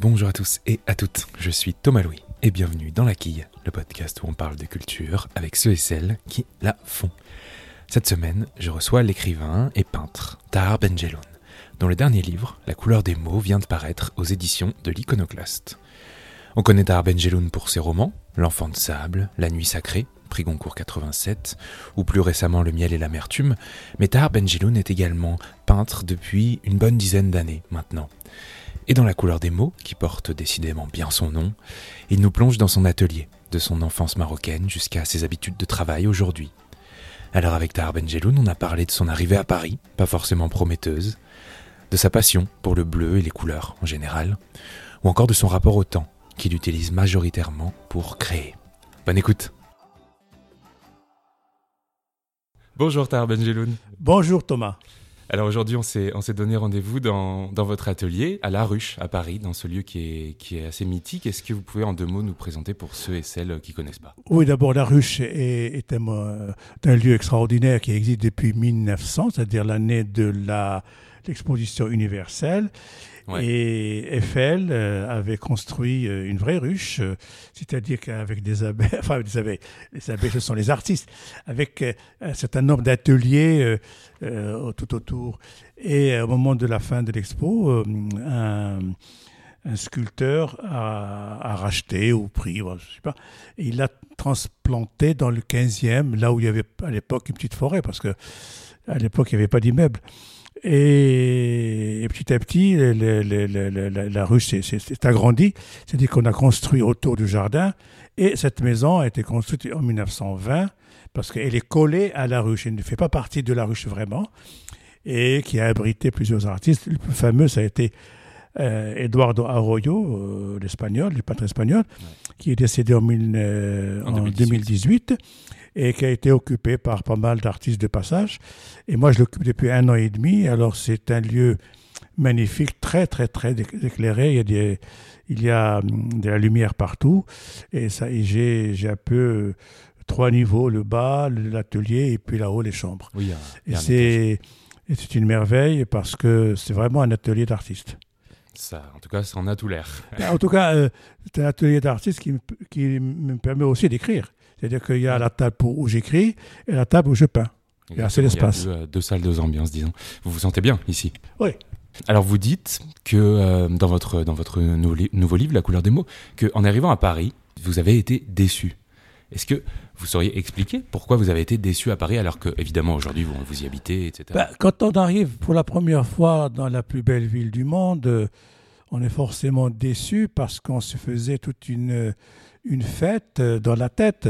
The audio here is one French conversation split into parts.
Bonjour à tous et à toutes, je suis Thomas Louis et bienvenue dans La Quille, le podcast où on parle de culture avec ceux et celles qui la font. Cette semaine, je reçois l'écrivain et peintre Tahar Benjeloun, dont le dernier livre, La couleur des mots, vient de paraître aux éditions de l'Iconoclaste. On connaît Tahar Benjeloun pour ses romans, L'enfant de sable, La nuit sacrée, prix Goncourt 87, ou plus récemment Le miel et l'amertume, mais Tahar Benjeloun est également peintre depuis une bonne dizaine d'années maintenant. Et dans La couleur des mots, qui porte décidément bien son nom, il nous plonge dans son atelier, de son enfance marocaine jusqu'à ses habitudes de travail aujourd'hui. Alors avec Tahar Benjeloun, on a parlé de son arrivée à Paris, pas forcément prometteuse, de sa passion pour le bleu et les couleurs en général, ou encore de son rapport au temps, qu'il utilise majoritairement pour créer. Bonne écoute Bonjour Tahar Benjeloun. Bonjour Thomas. Alors aujourd'hui, on s'est, on s'est donné rendez-vous dans, dans, votre atelier à La Ruche, à Paris, dans ce lieu qui est, qui est assez mythique. Est-ce que vous pouvez en deux mots nous présenter pour ceux et celles qui ne connaissent pas? Oui, d'abord, La Ruche est, est un, euh, un, lieu extraordinaire qui existe depuis 1900, c'est-à-dire l'année de la, l'exposition universelle. Et Eiffel euh, avait construit euh, une vraie ruche, euh, c'est-à-dire qu'avec des abeilles, enfin des abeilles, les abeilles ce sont les artistes, avec un certain nombre d'ateliers tout autour. Et au moment de la fin de l'expo, un, sculpteur a, racheté ou pris, je sais pas, il l'a transplanté dans le 15e, là où il y avait à l'époque une petite forêt, parce que à l'époque il n'y avait pas d'immeubles. Et, et, petit à petit, la ruche s'est agrandie, c'est-à-dire qu'on a construit autour du jardin, et cette maison a été construite en 1920, parce qu'elle est collée à la ruche, elle ne fait pas partie de la ruche vraiment, et qui a abrité plusieurs artistes. Le plus fameux, ça a été euh, Eduardo Arroyo, euh, l'espagnol, le peintre espagnol, ouais. qui est décédé en, mille, euh, en, en 2018. 2018 et qui a été occupé par pas mal d'artistes de passage. Et moi, je l'occupe depuis un an et demi. Alors, c'est un lieu magnifique, très, très, très éclairé. Il y a, des, il y a de la lumière partout. Et, ça, et j'ai, j'ai un peu trois niveaux, le bas, l'atelier et puis là-haut, les chambres. Oui, et c'est, et c'est une merveille parce que c'est vraiment un atelier d'artiste. Ça, en tout cas, ça en a tout l'air. en tout cas, euh, c'est un atelier d'artiste qui, qui me permet aussi d'écrire. C'est-à-dire qu'il y a la table où j'écris et la table où je peins. Il y a assez d'espace. Deux, deux, salles, deux ambiances, disons. Vous vous sentez bien ici Oui. Alors vous dites que euh, dans votre, dans votre nouveau livre, La couleur des mots, qu'en arrivant à Paris, vous avez été déçu. Est-ce que vous sauriez expliquer pourquoi vous avez été déçu à Paris alors que, évidemment, aujourd'hui, vous, vous y habitez, etc. Ben, quand on arrive pour la première fois dans la plus belle ville du monde, on est forcément déçu parce qu'on se faisait toute une une fête dans la tête.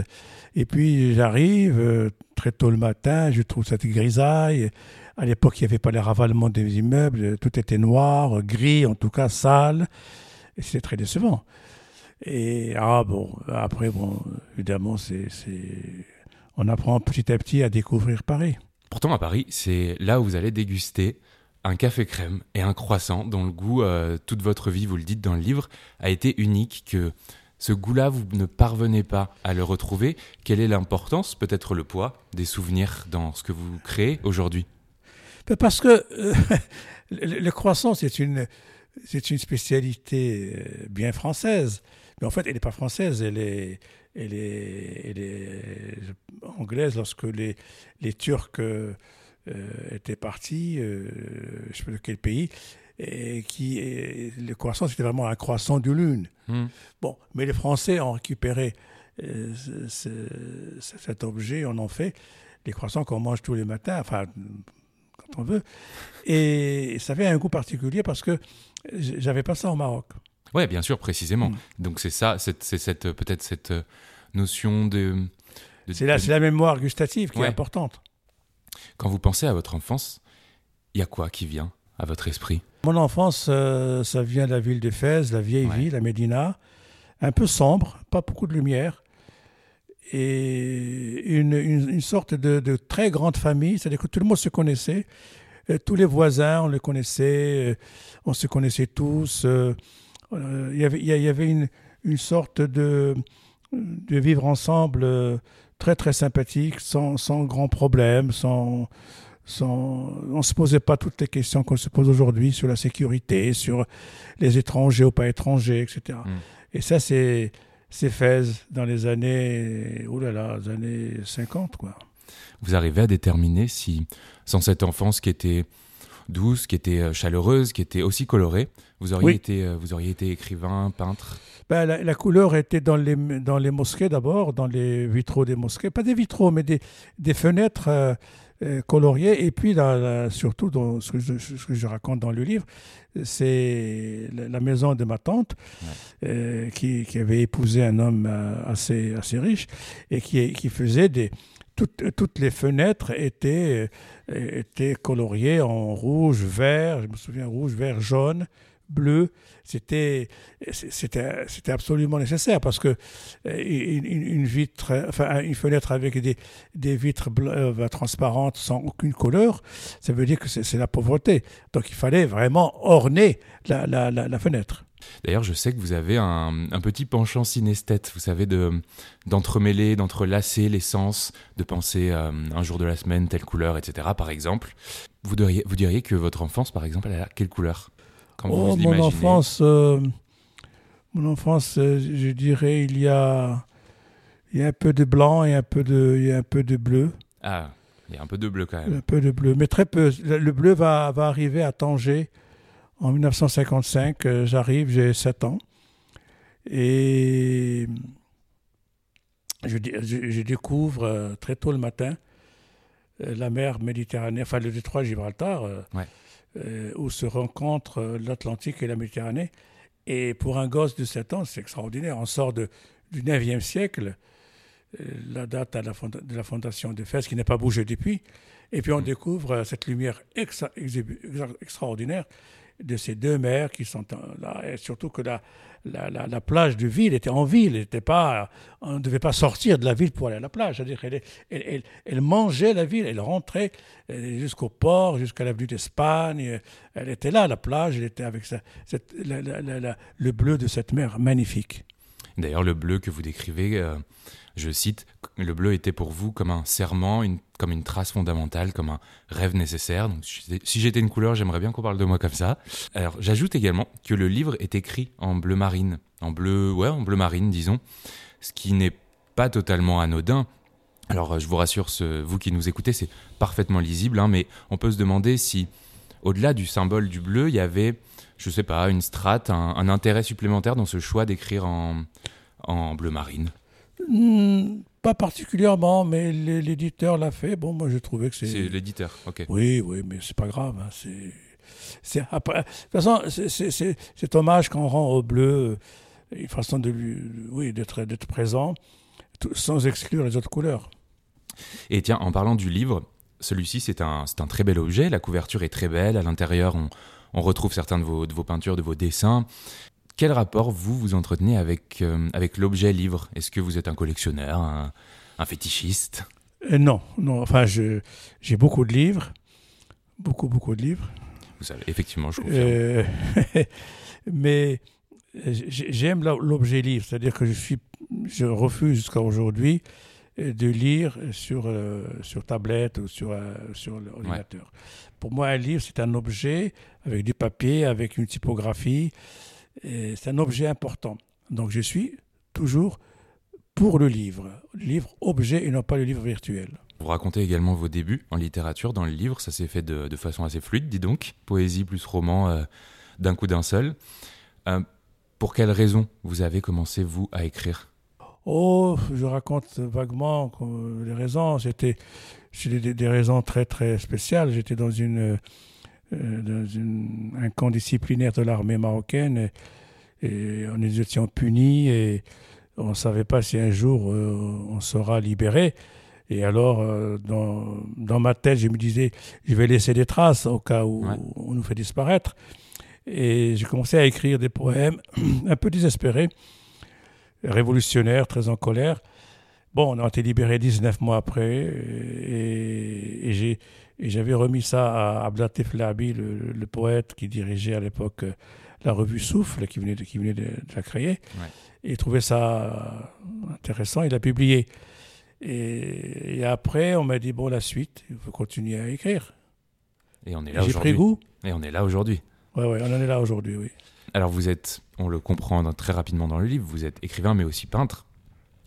Et puis j'arrive très tôt le matin, je trouve cette grisaille. À l'époque, il n'y avait pas les ravalements des immeubles, tout était noir, gris, en tout cas sale. Et c'était très décevant. Et ah bon, après, bon, évidemment, c'est, on apprend petit à petit à découvrir Paris. Pourtant, à Paris, c'est là où vous allez déguster un café crème et un croissant dont le goût, euh, toute votre vie, vous le dites dans le livre, a été unique, que ce goût-là, vous ne parvenez pas à le retrouver. Quelle est l'importance, peut-être le poids, des souvenirs dans ce que vous créez aujourd'hui? Parce que euh, le croissant, c'est une, c'est une spécialité bien française. Mais en fait, elle n'est pas française, elle est, elle est, elle est anglaise lorsque les, les Turcs euh, étaient partis, euh, je ne sais pas de quel pays, et qui est, le croissant, c'était vraiment un croissant de lune. Mmh. Bon, mais les Français ont récupéré euh, ce, ce, cet objet, on en fait les croissants qu'on mange tous les matins, enfin, quand on veut. Et ça avait un goût particulier parce que j'avais pas ça au Maroc. Oui, bien sûr, précisément. Mmh. Donc c'est ça, c'est cette, peut-être cette notion de... de c'est la, de... la, mémoire gustative qui ouais. est importante. Quand vous pensez à votre enfance, il y a quoi qui vient à votre esprit? Mon enfance, euh, ça vient de la ville de Fès, la vieille ouais. ville, la Médina, un peu sombre, pas beaucoup de lumière, et une, une, une sorte de, de, très grande famille, c'est-à-dire que tout le monde se connaissait, euh, tous les voisins, on les connaissait, euh, on se connaissait tous. Euh, il y avait, il y avait une, une sorte de, de vivre ensemble très très sympathique, sans, sans grands problèmes, sans on ne se posait pas toutes les questions qu'on se pose aujourd'hui sur la sécurité, sur les étrangers ou pas étrangers, etc. Mm. Et ça, c'est Fès dans les années, oh là là, les années 50, quoi. Vous arrivez à déterminer si, sans cette enfance qui était douce, qui était euh, chaleureuse, qui était aussi colorée, vous auriez, été, euh, vous auriez été écrivain, peintre? Ben, la, couleur était dans les, dans les mosquées d'abord, dans les vitraux des mosquées. Pas des vitraux, mais des, des fenêtres euh, euh, coloriées. Et puis, surtout, dans ce que, je, ce, que je, raconte dans le livre, c'est la maison de ma tante euh, qui, qui, avait épousé un homme assez, assez riche et qui, qui faisait des... Toutes, toutes les fenêtres étaient, étaient coloriées en rouge, vert, je me souviens, rouge, vert, jaune bleu, c'était absolument nécessaire parce que euh, une, vitre, enfin une fenêtre avec des, des vitres euh, transparentes sans aucune couleur, ça veut dire que c'est la pauvreté. Donc il fallait vraiment orner la, la, la, fenêtre. D'ailleurs, je sais que vous avez un, un, petit penchant synesthète, vous savez, d'entremêler, d'entrelacer les sens, de penser euh, un jour de la semaine, telle couleur, etc. Par exemple, vous diriez, vous diriez que votre enfance, par exemple, elle a quelle couleur? Oh, mon enfance, euh, mon enfance, euh, je dirais, il y a, il y a un peu de blanc et un peu de, il y a un peu de bleu. Ah, il y a un peu de bleu quand même. Un peu de bleu, mais très peu. Le bleu va, va arriver à Tanger en 1955. Euh, j'arrive, j'ai 7 ans. Et je, je, découvre très tôt le matin la mer Méditerranée, enfin le détroit Gibraltar. Ouais. Euh, où se rencontrent euh, l'Atlantique et la Méditerranée. Et pour un gosse de 7 ans, c'est extraordinaire. On sort de, du 9e siècle, euh, la date de la fondation de Fès, qui n'a pas bougé depuis. Et puis on mmh. découvre cette lumière extraordinaire de ces deux mers qui sont là, et surtout que la, la, la, plage de ville était en ville, était pas, on ne devait pas sortir de la ville pour aller à la plage. C'est-à-dire qu'elle elle, elle, mangeait la ville, elle rentrait jusqu'au port, jusqu'à l'avenue d'Espagne. Elle était là, la plage, elle était avec cette, le bleu de cette mer magnifique. D'ailleurs, le bleu que vous décrivez, euh, je cite, le bleu était pour vous comme un serment, comme une trace fondamentale, comme un rêve nécessaire. Donc, si j'étais une couleur, j'aimerais bien qu'on parle de moi comme ça. Alors, j'ajoute également que le livre est écrit en bleu marine, en bleu, ouais, en bleu marine, disons, ce qui n'est pas totalement anodin. Alors, je vous rassure, vous qui nous écoutez, c'est parfaitement lisible, hein, mais on peut se demander si, au-delà du symbole du bleu, il y avait, je sais pas, une strate, un, intérêt supplémentaire dans ce choix d'écrire en, en bleu marine. Hmm, pas particulièrement, mais l'éditeur l'a fait. Bon, moi, je trouvais que c'est. C'est l'éditeur, ok. Oui, oui, mais c'est pas grave. Hein, c'est. Après, de toute façon, c'est hommage qu'on rend au bleu, une façon de lui, oui, d'être présent, sans exclure les autres couleurs. Et tiens, en parlant du livre, celui-ci, c'est un, un très bel objet. La couverture est très belle. À l'intérieur, on, on, retrouve certains de vos, de vos peintures, de vos dessins. Quel rapport vous vous entretenez avec, euh, avec l'objet livre? Est-ce que vous êtes un collectionneur, un, fétichiste? Euh, Non, non. Enfin, j'ai beaucoup de livres, beaucoup beaucoup de livres. Vous savez, effectivement, je confirme. Euh, mais j'aime l'objet livre, c'est-à-dire que je suis, je refuse jusqu'à aujourd'hui de lire sur, sur tablette ou sur, sur l'ordinateur. Pour moi, un livre, c'est un objet avec du papier, avec une typographie c'est un objet important. Donc je suis toujours pour le livre, livre objet et non pas le livre virtuel. Vous racontez également vos débuts en littérature dans le livre, ça s'est fait de, façon assez fluide, dis donc, poésie plus roman euh, d'un coup d'un seul. Euh, pour quelles raisons vous avez commencé, vous, à écrire? Oh, je raconte vaguement les raisons. C'était des, des, raisons très très spéciales. J'étais dans une dans une, un camp disciplinaire de l'armée marocaine et, on nous étions punis et on ne savait pas si un jour euh, on sera libéré. Et alors, euh, dans, dans, ma tête, je me disais, je vais laisser des traces au cas où on nous fait disparaître. Et j'ai commencé à écrire des poèmes un peu désespérés, révolutionnaires, très en colère. Bon, on a été libérés 19 mois après et, et j'avais remis ça à Abdelatif Labi, le, poète qui dirigeait à l'époque euh, la revue Souffle, qui venait de, qui venait de, la créer. Et il trouvait ça intéressant, il a publié. Et, après, on m'a dit, bon, la suite, il faut continuer à écrire. Et on est là J'ai pris aujourd'hui. goût. Et on est là aujourd'hui. Ouais, ouais, on en est là aujourd'hui, oui. Alors vous êtes, on le comprend très rapidement dans le livre, vous êtes écrivain mais aussi peintre.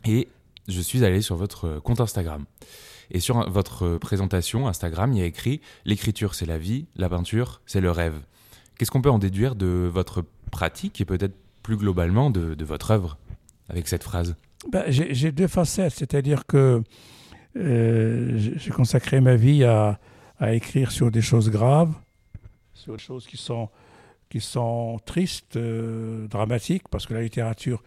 Et je suis allé sur votre compte Instagram. Et sur votre présentation Instagram, il y a écrit L'écriture c'est la vie, la peinture c'est le rêve. Qu'est-ce qu'on peut en déduire de votre pratique et peut-être plus globalement de, votre œuvre avec cette phrase? Ben, j'ai deux facettes, c'est-à-dire que euh, j'ai consacré ma vie à, écrire sur des choses graves, sur des choses qui sont, tristes, euh, dramatiques, parce que la littérature,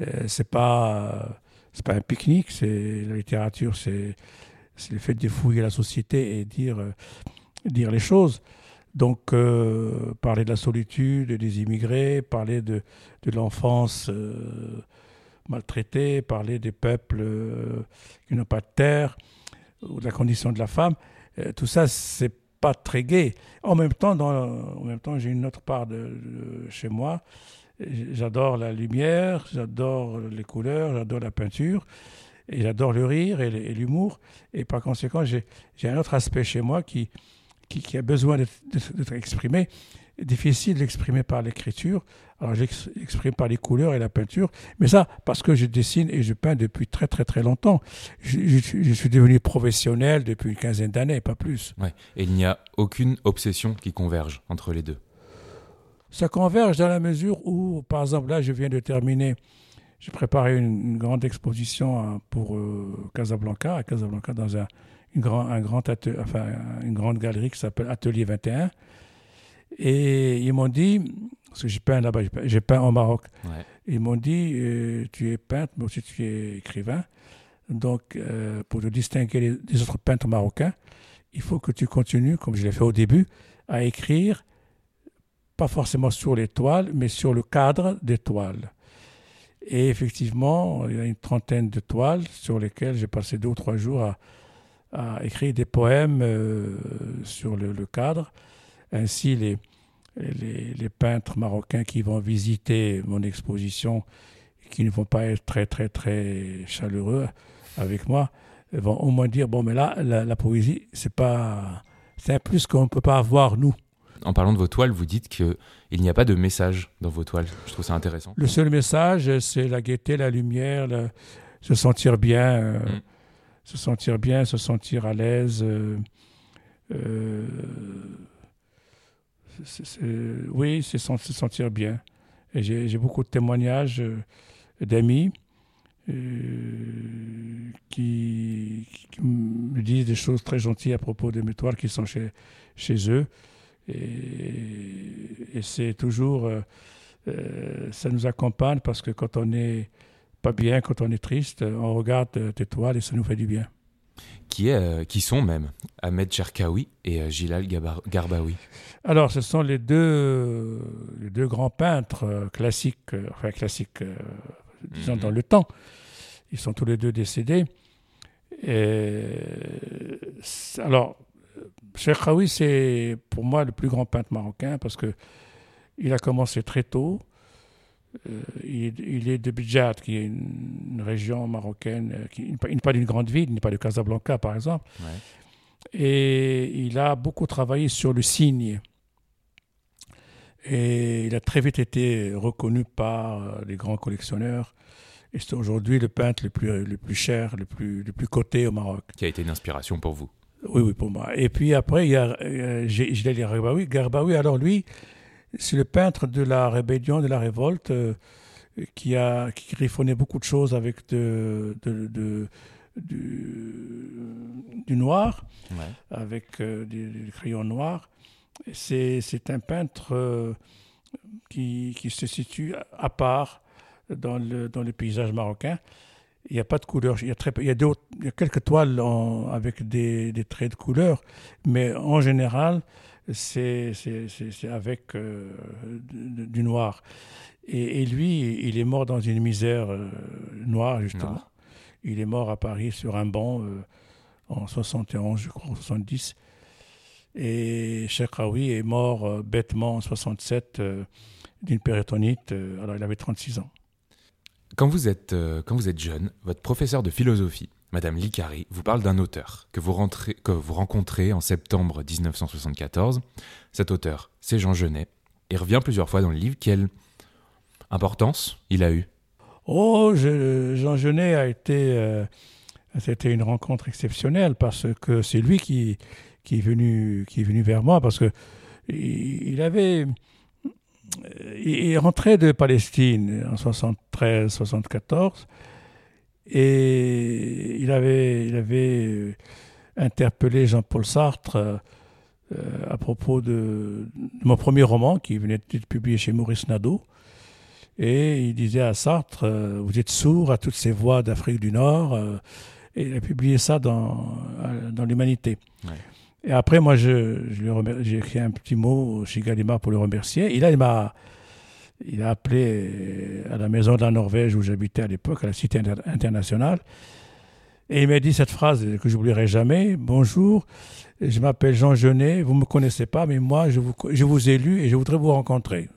euh, c'est pas c'est pas un pique-nique, c'est la littérature, c'est le fait de défouiller la société et dire euh, dire les choses. Donc euh, parler de la solitude des immigrés, parler de de l'enfance. euh, maltraités, parler des peuples qui n'ont pas de terre, ou de la condition de la femme. Tout ça, c'est pas très gai. En même temps, en même temps, j'ai une autre part de- chez moi. J'adore la lumière, j'adore les couleurs, j'adore la peinture, et j'adore le rire et, l'humour. Et par conséquent, j'ai un autre aspect chez moi qui, qui, a besoin d'être exprimé. Difficile de l'exprimer par l'écriture. Alors, j'exprime par les couleurs et la peinture. Mais ça, parce que je dessine et je peins depuis très, très, très longtemps. Je, je- je suis devenu professionnel depuis une quinzaine d'années, pas plus. Ouais. Et il n'y a aucune obsession qui converge entre les deux. Ça converge dans la mesure où, par exemple, là, je viens de terminer, j'ai préparé une, une grande exposition hein, pour euh, Casablanca, à Casablanca, dans un, une, grand, un grand atte- enfin, une grande galerie qui s'appelle Atelier 21. Et ils m'ont dit, parce que j'ai peint là-bas, j'ai peint- au Maroc, Ouais. ils m'ont dit, euh, tu es peintre, mais aussi tu es écrivain. Donc, euh, pour te distinguer des autres peintres marocains, il faut que tu continues, comme je l'ai fait au début, à écrire, pas forcément sur les toiles, mais sur le cadre des toiles. Et effectivement, il y a une trentaine de toiles sur lesquelles j'ai passé deux ou trois jours à, écrire des poèmes euh, sur le, cadre. Ainsi, les, les, peintres marocains qui vont visiter mon exposition, qui ne vont pas être très, très, très chaleureux avec moi, vont au moins dire bon, mais là, la, la poésie, c'est pas, c'est un plus qu'on ne peut pas avoir nous. En parlant de vos toiles, vous dites qu'il n'y a pas de message dans vos toiles. Je trouve ça intéressant. Le seul message, c'est la gaieté, la lumière, le- se sentir bien, euh, Mm. se sentir bien, se sentir à l'aise. euh, euh, oui, c'est se sentir bien. Et j'ai beaucoup de témoignages d'amis euh, qui, qui me disent des choses très gentilles à propos de mes toiles qui sont chez, chez eux. Et, et c'est toujours, euh, euh, ça nous accompagne parce que quand on est pas bien, quand on est triste, on regarde euh, tes toiles et ça nous fait du bien. Qui, est, euh, qui sont même Ahmed Cherkaoui et euh, Gilal Garbaoui. Alors, ce sont les deux, les deux grands peintres euh, classiques, euh, enfin classiques, euh, disons Mhm. dans le temps. Ils sont tous les deux décédés. Et, alors, Cheikh Khaoui, c'est pour moi le plus grand peintre marocain parce que il a commencé très tôt. Euh, il, il est de Bidjat, qui est une, une région marocaine, euh, qui il n'est pas- d'une grande ville, il n'est pas de Casablanca par exemple. Ouais. Et il a beaucoup travaillé sur le cygne. Et il a très vite été reconnu par euh, les grands collectionneurs. Et c'est aujourd'hui le peintre le plus, le plus cher, le plus, le plus coté au Maroc. Qui a été une inspiration pour vous. Oui, oui, pour moi. Et puis après, il y a euh, G- Gilal Garbaoui. Garbaoui, alors lui, c'est le peintre de la rébellion, de la révolte, euh, qui a qui griffonnait beaucoup de choses avec de, de- de- du, du noir Ouais. avec euh, des crayons noirs. C'est, c'est un peintre euh, qui, qui se situe à part dans le, dans le paysage marocain. Il n'y a pas de couleur. Il y a, très il y a, d'autres- il y a quelques toiles en- avec des, des traits de couleur, mais en général, c'est, avec euh, du, noir. Et, et lui, il est mort dans une misère euh, noire, justement. Noire. Il est mort à Paris sur un banc euh, en 71, je crois, en 70. Et Cheikh Raoui est mort bêtement en 67 euh, d'une péritonite. alors, il avait 36 ans. Quand vous êtes, euh, quand vous êtes jeune, votre professeur de philosophie Madame Licari vous parle d'un auteur que vous, rencontrez en septembre 1974. Cet auteur, c'est Jean Genet. Il revient plusieurs fois dans le livre. Quelle importance il a eu? Oh, Jean Genet a été, euh, c'était une rencontre exceptionnelle parce que c'est lui qui, qui est venu, qui est venu vers moi parce que il avait, il rentrait de Palestine en 73, 74 et il avait, il avait euh, interpellé Jean-Paul Sartre euh, à propos de, mon premier roman qui venait d'être publié chez Maurice Nadeau. Et il disait à Sartre, euh, vous êtes sourd à toutes ces voix d'Afrique du Nord. et il a publié ça dans, dans l'Humanité. Et après, moi, je, j'ai écrit un petit mot chez Gallimard pour le remercier. Et là, il m'a, il a appelé euh, à la maison de la Norvège où j'habitais à l'époque, à la Cité internationale. Et il m'a dit cette phrase que je n'oublierai jamais. Bonjour, je m'appelle Jean Genet, vous ne me connaissez pas, mais moi, je vous, je vous ai lu et je voudrais vous rencontrer.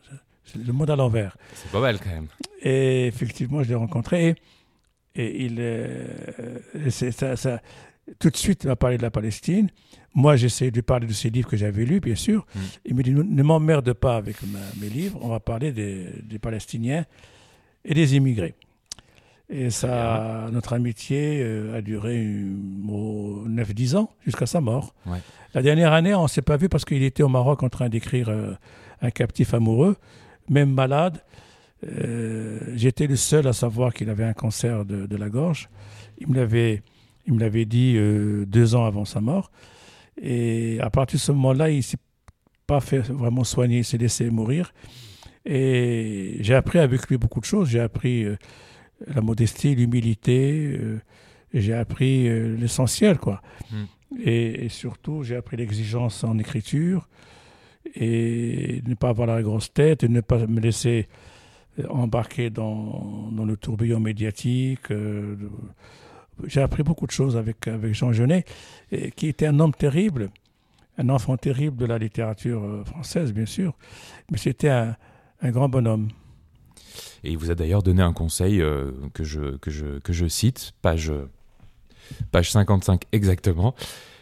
C'est le monde à l'envers. C'est pas mal quand même. Et effectivement, je l'ai rencontré. Et, il, euh, ça, ça, tout de suite, il m'a parlé de la Palestine. Moi, j'essaie de parler de ces livres que j'avais lus, bien sûr. Mm. Il me dit ne m'emmerde pas avec mes livres, on va parler des, Palestiniens et des immigrés. Et ça, notre amitié euh, a duré 9-10 ans, jusqu'à sa mort. La dernière année, on ne s'est pas vu parce qu'il était au Maroc en train d'écrire euh, Un captif amoureux, même malade. Euh, j'étais le seul à savoir qu'il avait un cancer de, de la gorge. Il me l'avait il me l'avait dit euh, deux ans avant sa mort. Et à partir de ce moment-là, il ne s'est pas fait vraiment soigner, il s'est laissé mourir. Et j'ai appris avec lui beaucoup de choses. J'ai appris euh, la modestie, l'humilité. Euh, j'ai appris l'essentiel, quoi. Hmm. Et, surtout, j'ai appris l'exigence en écriture et ne pas avoir la grosse tête, et ne pas me laisser embarquer dans, dans le tourbillon médiatique j'ai appris beaucoup de choses avec, avec Jean Genet, qui était un homme terrible, un enfant terrible de la littérature euh, française, bien sûr, mais c'était un, grand bonhomme. Et il vous a d'ailleurs donné un conseil euh, que, je, que, je, que je cite, page, page 55 exactement.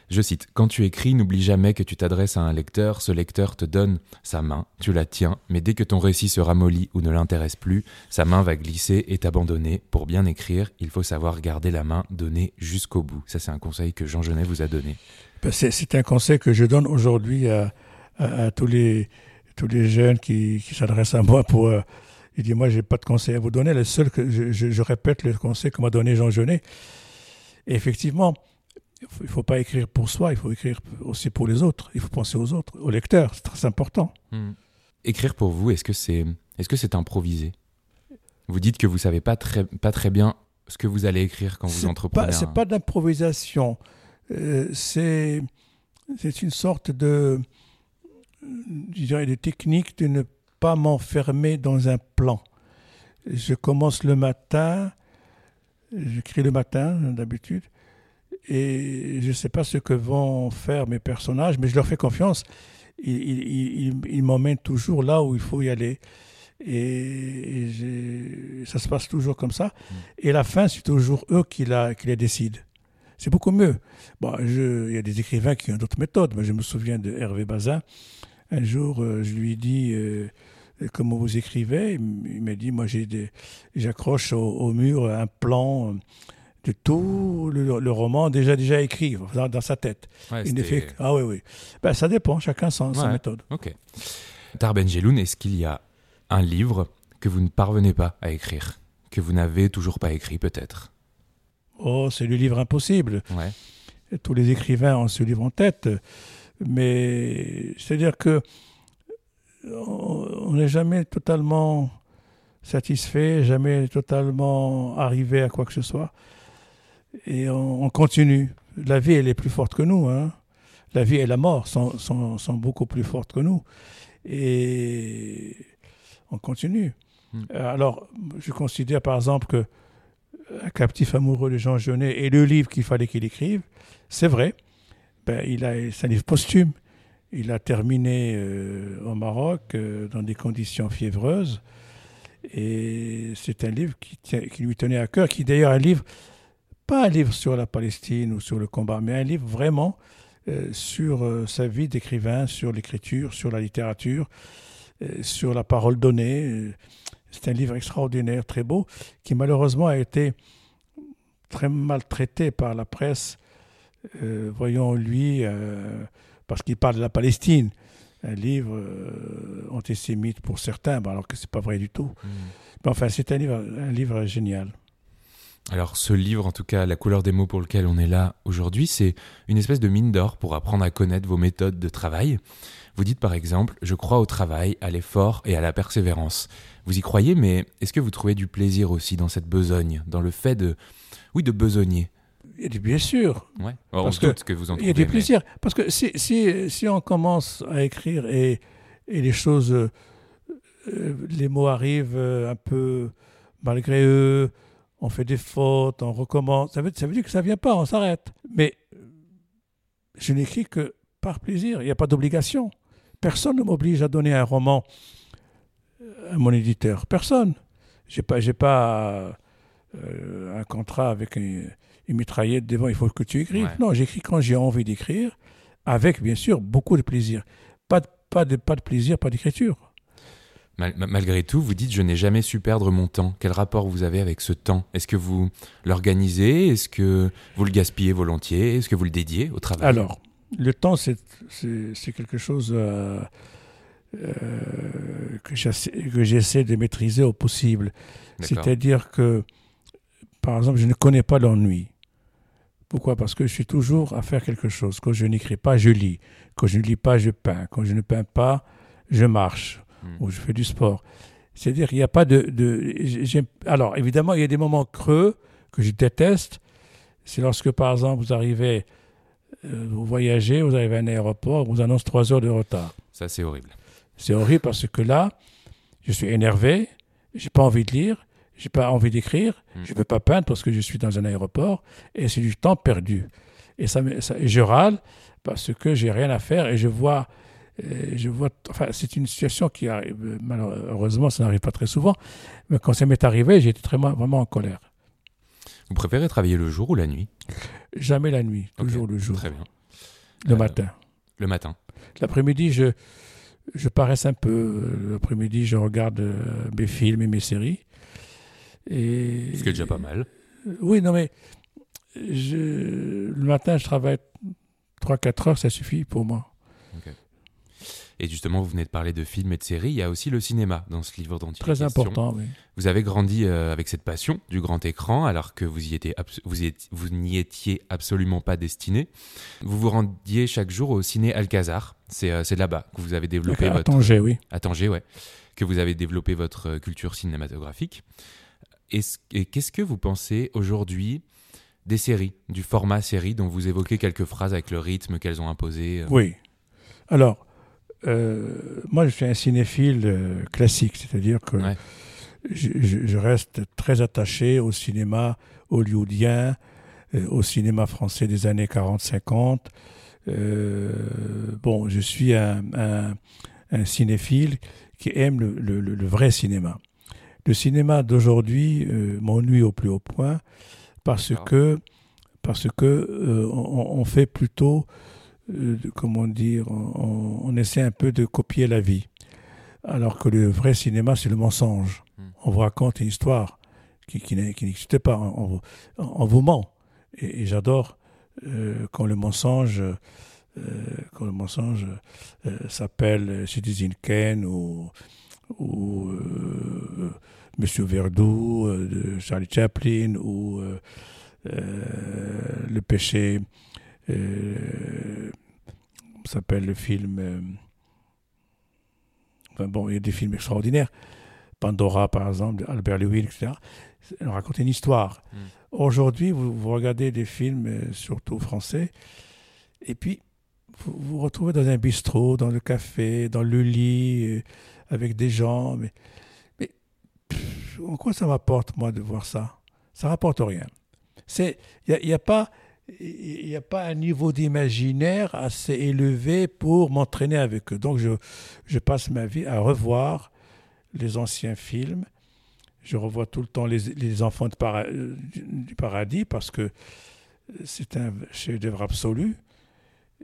Je cite, Quand tu écris, n'oublie jamais que tu t'adresses à un lecteur, ce lecteur te donne sa main, tu la tiens, mais dès que ton récit se ramollit ou ne l'intéresse plus, sa main va glisser et t'abandonner. Pour bien écrire, il faut savoir garder la main donnée jusqu'au bout. Ça, c'est un conseil que Jean Genet vous a donné. Ben, c'est un conseil que je donne aujourd'hui à, tous, les, jeunes qui, s'adressent à moi pour... Euh, il dit, moi, j'ai pas de conseil à vous donner. Le seul que je, répète le conseil que m'a donné Jean Genet. Et effectivement, il ne faut pas écrire pour soi, il faut écrire aussi pour les autres. Il faut penser aux autres, aux lecteurs, c'est très important. Hmm. Écrire pour vous, est-ce que c'est est -ce c'est improvisé? Vous dites que vous ne savez pas très, pas très bien ce que vous allez écrire quand vous entreprenez. Ce n'est pas d'improvisation. Euh, c'est une sorte de, je dirais, de technique de ne pas m'enfermer dans un plan. Je commence le matin, j'écris le matin d'habitude, et je ne sais pas ce que vont faire mes personnages, mais je leur fais confiance. Ils, m'emmènent toujours là où il faut y aller. Et, ça se passe toujours comme ça. Mm. Et la fin, c'est toujours eux qui la, qui décident. C'est beaucoup mieux. Bon, il y a des écrivains qui ont d'autres méthodes. Moi, je me souviens de Hervé Bazin. Un jour, euh, je lui dis euh, comment vous écrivez? Il m'a dit, moi, j'accroche au, au, mur un plan de tout le, roman déjà déjà écrit dans, sa tête. Ouais, ah oui, oui. Ben, ça dépend, chacun sa, sa méthode. Ok. Tarben Jeloun, est-ce qu'il y a un livre que vous ne parvenez pas à écrire, que vous n'avez toujours pas écrit peut-être? Oh, c'est le livre impossible. Ouais. Tous les écrivains ont ce livre en tête, mais c'est-à-dire que on n'est jamais totalement satisfait, jamais totalement arrivé à quoi que ce soit et on, continue. La vie, elle est plus forte que nous. Hein. La vie et la mort sont, sont, sont, beaucoup plus fortes que nous. Et on continue. Hmm. Alors, je considère par exemple que Un captif amoureux de Jean Genet est le livre qu'il fallait qu'il écrive. C'est vrai. Ben, il a, c'est un livre posthume. Il a terminé euh, au Maroc euh, dans des conditions fiévreuses. Et c'est un livre qui, qui, lui tenait à cœur, qui d'ailleurs un livre pas un livre sur la Palestine ou sur le combat, mais un livre vraiment sur sa vie d'écrivain, sur l'écriture, sur la littérature, sur la parole donnée. C'est un livre extraordinaire, très beau, qui malheureusement a été très maltraité par la presse. voyons lui, parce qu'il parle de la Palestine un livre euh, antisémite pour certains, alors que c'est pas vrai du tout. Hmm. Mais enfin, c'est un livre, un livre génial. Alors ce livre, en tout cas, La couleur des mots pour lequel on est là aujourd'hui, c'est une espèce de mine d'or pour apprendre à connaître vos méthodes de travail. Vous dites par exemple, je crois au travail, à l'effort et à la persévérance. Vous y croyez, mais est-ce que vous trouvez du plaisir aussi dans cette besogne, dans le fait de, oui, de besogner? Bien sûr. Ouais. parce que, que, vous en Il y a du plaisir. Parce que si, si, si, on commence à écrire et, et les choses, euh, les mots arrivent euh, un peu malgré eux, on fait des fautes, on recommence, ça veut, ça veut dire que ça ne vient pas, on s'arrête. Mais je n'écris que par plaisir, il n'y a pas d'obligation. Personne ne m'oblige à donner un roman à mon éditeur. Personne. Je n'ai pas, pas euh, un contrat avec un une mitraillette devant, il faut que tu écrives. Non, j'écris quand j'ai envie d'écrire, avec bien sûr beaucoup de plaisir. Pas de, pas de, pas de plaisir, pas d'écriture. Malgré tout, vous dites je n'ai jamais su perdre mon temps. Quel rapport vous avez avec ce temps? Est-ce que vous l'organisez? Est-ce que vous le gaspillez volontiers? Est-ce que vous le dédiez au travail? Alors, le temps, c'est quelque chose euh, euh, que j'essaie de maîtriser au possible. C'est-à-dire que, par exemple, je ne connais pas l'ennui. Pourquoi? Parce que je suis toujours à faire quelque chose. Quand je n'écris pas, je lis. Quand je ne lis pas, je peins. Quand je ne peins pas, je marche hmm. ou je fais du sport. C'est-à-dire qu'il n'y a pas de... de alors, évidemment, il y a des moments creux que je déteste. C'est lorsque, par exemple, vous arrivez, euh, vous voyagez, vous arrivez à un aéroport, on vous annonce trois heures de retard. Ça, c'est horrible. C'est horrible parce que là, je suis énervé, j'ai pas envie de lire, j'ai pas envie d'écrire, je hmm. je veux pas peindre parce que je suis dans un aéroport et c'est du temps perdu. Et ça, ça je râle parce que j'ai rien à faire et je vois, euh, je vois, enfin, c'est une situation qui arrive, malheureusement, ça n'arrive pas très souvent, mais quand ça m'est arrivé, j'ai été très, vraiment en colère. Vous préférez travailler le jour ou la nuit? Jamais la nuit, toujours le jour. Très bien. Le euh, matin. Le matin. L'après-midi, je, je paresse un peu. L'après-midi, je regarde euh, mes films et mes séries. Et, Ce qui est déjà pas mal. Oui, non, mais je, le matin, je travaille 3-4 heures, ça suffit pour moi. Et justement, vous venez de parler de films et de séries. Il y a aussi le cinéma dans ce livre dont il Très important, oui. Vous avez grandi euh, avec cette passion du grand écran, alors que vous y étiez, vous, vous n'y étiez absolument pas destiné. Vous vous rendiez chaque jour au ciné Alcazar. C'est euh, là-bas que vous avez développé à votre. Tanger, oui. À Tanger, ouais. Que vous avez développé votre euh, culture cinématographique. Et qu'est-ce que vous pensez aujourd'hui des séries, du format série dont vous évoquez quelques phrases avec le rythme qu'elles ont imposé euh Oui. Alors, moi, je suis un cinéphile euh, classique, c'est-à-dire que je, reste très attaché au cinéma hollywoodien, au cinéma français des années 40-50. bon, je suis un, cinéphile qui aime le vrai cinéma. Le cinéma d'aujourd'hui euh, m'ennuie au plus haut point parce que parce que euh, on, fait plutôt euh, comment dire on, essaie un peu de copier la vie. Alors que le vrai cinéma c'est le mensonge. Hmm. on vous raconte une histoire qui, qui n'existe pas. On, vous ment. Et, j'adore quand le mensonge quand le mensonge s'appelle Citizen Kane ou, ou Monsieur Verdoux, euh, de Charlie Chaplin, ou euh, euh, Le péché, s'appelle le film. enfin bon, il y a des films extraordinaires. Pandora, par exemple, Albert Lewin, etc. On raconte une histoire. Hmm. Aujourd'hui, vous, regardez des films, surtout français, et puis vous vous retrouvez dans un bistrot, dans le café, dans le lit, avec des gens. Mais en quoi ça m'apporte, moi, de voir ça? Ça rapporte rien. Il n'y a, a, pas. Il n'y a pas un niveau d'imaginaire assez élevé pour m'entraîner avec eux. Donc je, passe ma vie à revoir les anciens films Je revois tout le temps les, enfants de du paradis parce que c'est un chef-d'œuvre absolu.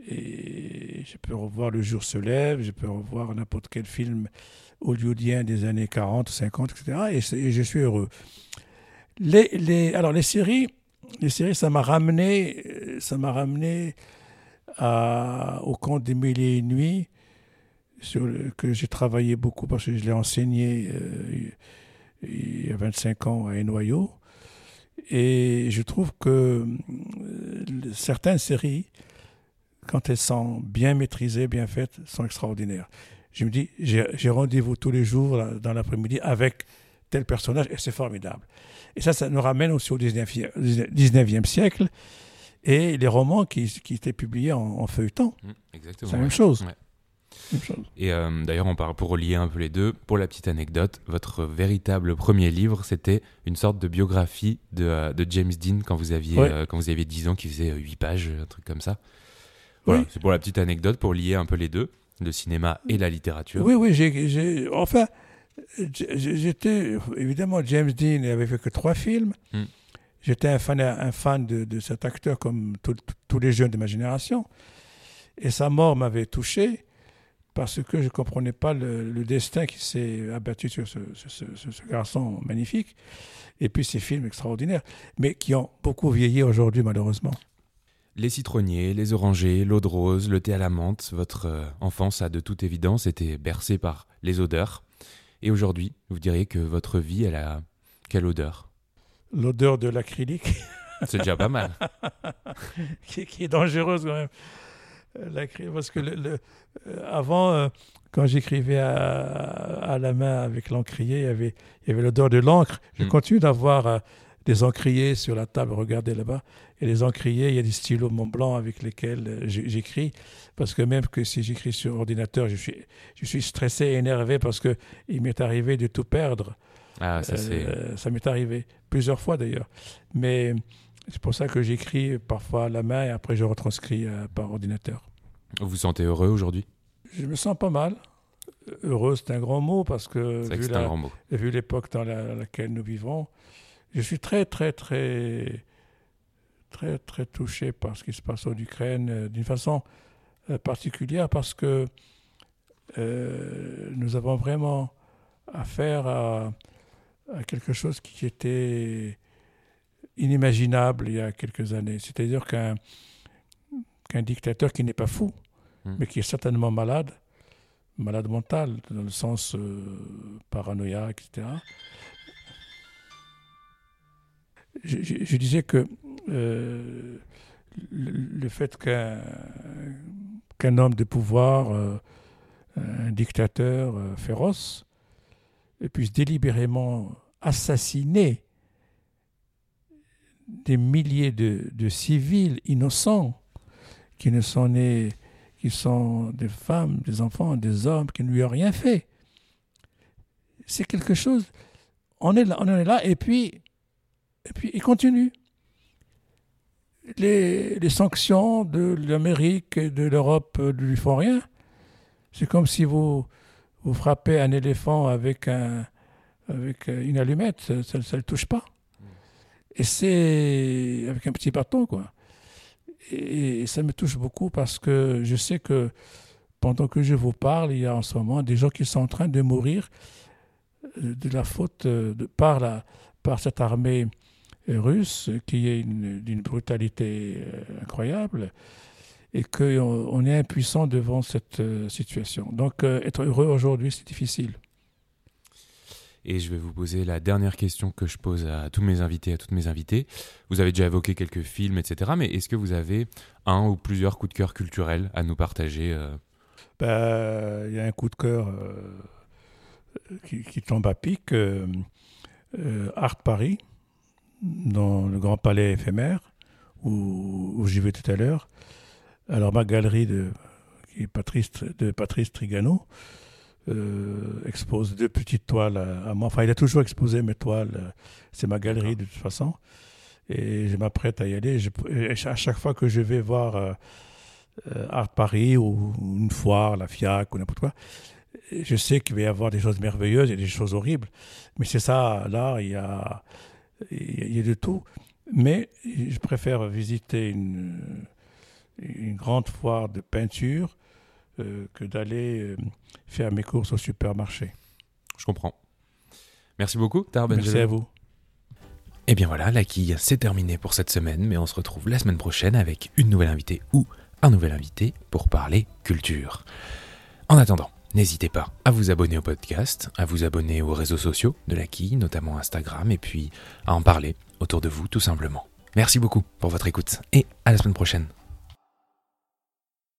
Et je peux revoir Le jour se lève, je peux revoir n'importe quel film hollywoodien des années 40, 50, etc. Et, je suis heureux. Les, alors les séries, les séries, ça m'a ramené, ça m'a ramené au conte des mille et nuits, sur que j'ai travaillé beaucoup parce que je l'ai enseigné euh, il y a 25 ans à Enoyo. Et je trouve que euh, certaines séries, quand elles sont bien maîtrisées, bien faites, sont extraordinaires. Je me dis, j'ai rendez-vous tous les jours dans l'après-midi avec tel personnage et c'est formidable. Et ça, ça nous ramène aussi au 19e, siècle et les romans qui, étaient publiés en, feuilleton. Mmh, c'est la même chose. Et euh, d'ailleurs, on parle pour relier un peu les deux. Pour la petite anecdote, votre véritable premier livre, c'était une sorte de biographie de, euh, James Dean quand vous aviez euh, quand vous aviez 10 ans, qui faisait 8 pages, un truc comme ça. Voilà, c'est pour la petite anecdote, pour lier un peu les deux, le cinéma et la littérature. Oui, oui, j'ai, enfin, j'étais évidemment James Dean n'avait fait que trois films. Hmm. J'étais un fan, un fan de, cet acteur comme tous les jeunes de ma génération. Et sa mort m'avait touché parce que je ne comprenais pas le, destin qui s'est abattu sur ce, garçon magnifique, et puis ces films extraordinaires, mais qui ont beaucoup vieilli aujourd'hui malheureusement. Les citronniers, les orangers, l'eau de rose, le thé à la menthe, votre euh, enfance a de toute évidence été bercée par les odeurs. Et aujourd'hui, vous diriez que votre vie, elle a quelle odeur? L'odeur de l'acrylique. C'est déjà pas mal. qui, qui, est dangereuse quand même. Euh, parce que le, euh, avant, euh, quand j'écrivais à, la main avec l'encrier, il y avait, l'odeur de l'encre. Je hmm. continue d'avoir des encriers sur la table, regardez là-bas. Et les encriers, il y a des stylos Mont Blanc avec lesquels j'écris. Parce que même que si j'écris sur ordinateur, je suis, je suis stressé et énervé parce qu'il m'est arrivé de tout perdre. Ah, ça, ça m'est arrivé plusieurs fois d'ailleurs. Mais c'est pour ça que j'écris parfois à la main et après je retranscris euh, par ordinateur. Vous vous sentez heureux aujourd'hui? Je me sens pas mal. Heureux, c'est un grand mot parce que vu, l'époque dans laquelle nous vivons, je suis très, très, très, très, très touché par ce qui se passe en Ukraine euh, d'une façon euh, particulière parce que nous avons vraiment affaire à, à quelque chose qui était inimaginable il y a quelques années. C'est-à-dire qu'un dictateur qui n'est pas fou, hmm. mais qui est certainement malade, malade mental, dans le sens euh, paranoïaque, etc. Je, disais que euh, le, fait qu'un qu'un homme de pouvoir, euh, un dictateur féroce, puisse délibérément assassiner des milliers de, civils innocents qui ne sont nés, qui sont des femmes, des enfants, des hommes qui ne lui ont rien fait. C'est quelque chose. On est là, on est là et puis, et puis il continue. Les, sanctions de l'Amérique et de l'Europe ne lui font rien. C'est comme si vous, vous frappez un éléphant avec, un, avec une allumette, ça ne le touche pas. Et c'est avec un petit bâton, quoi. Et, ça me touche beaucoup parce que je sais que pendant que je vous parle, il y a en ce moment des gens qui sont en train de mourir euh, de la faute euh, par, la, par cette armée russe qui est d'une brutalité euh, incroyable et qu'on on est impuissant devant cette situation. Donc être heureux aujourd'hui, c'est difficile. Et je vais vous poser la dernière question que je pose à tous mes invités, à toutes mes invitées. Vous avez déjà évoqué quelques films, etc. Mais est-ce que vous avez un ou plusieurs coups de cœur culturels à nous partager euh? Bah, Il y a un coup de cœur euh, qui, tombe à pic. Euh, Art Paris, dans le Grand Palais éphémère, où, j'y vais tout à l'heure. Alors ma galerie de, Patrice, de Patrice Trigano, euh, expose deux petites toiles à, moi. Enfin, il a toujours exposé mes toiles. Euh, c'est ma galerie de toute façon. Et je m'apprête à y aller. à chaque fois que je vais voir euh, Art Paris ou une foire, la FIAC ou n'importe quoi, je sais qu'il va y avoir des choses merveilleuses et des choses horribles, mais c'est ça, là, il y a, il y a de tout. Mais je préfère visiter une, une grande foire de peinture euh, que d'aller euh, faire mes courses au supermarché. Je comprends. Merci beaucoup, Tar Merci à vous. Et eh bien voilà, la quille, c'est terminé pour cette semaine, mais on se retrouve la semaine prochaine avec une nouvelle invitée ou un nouvel invité pour parler culture. En attendant, n'hésitez pas à vous abonner au podcast, à vous abonner aux réseaux sociaux de la notamment Instagram, et puis à en parler autour de vous tout simplement. Merci beaucoup pour votre écoute et à la semaine prochaine.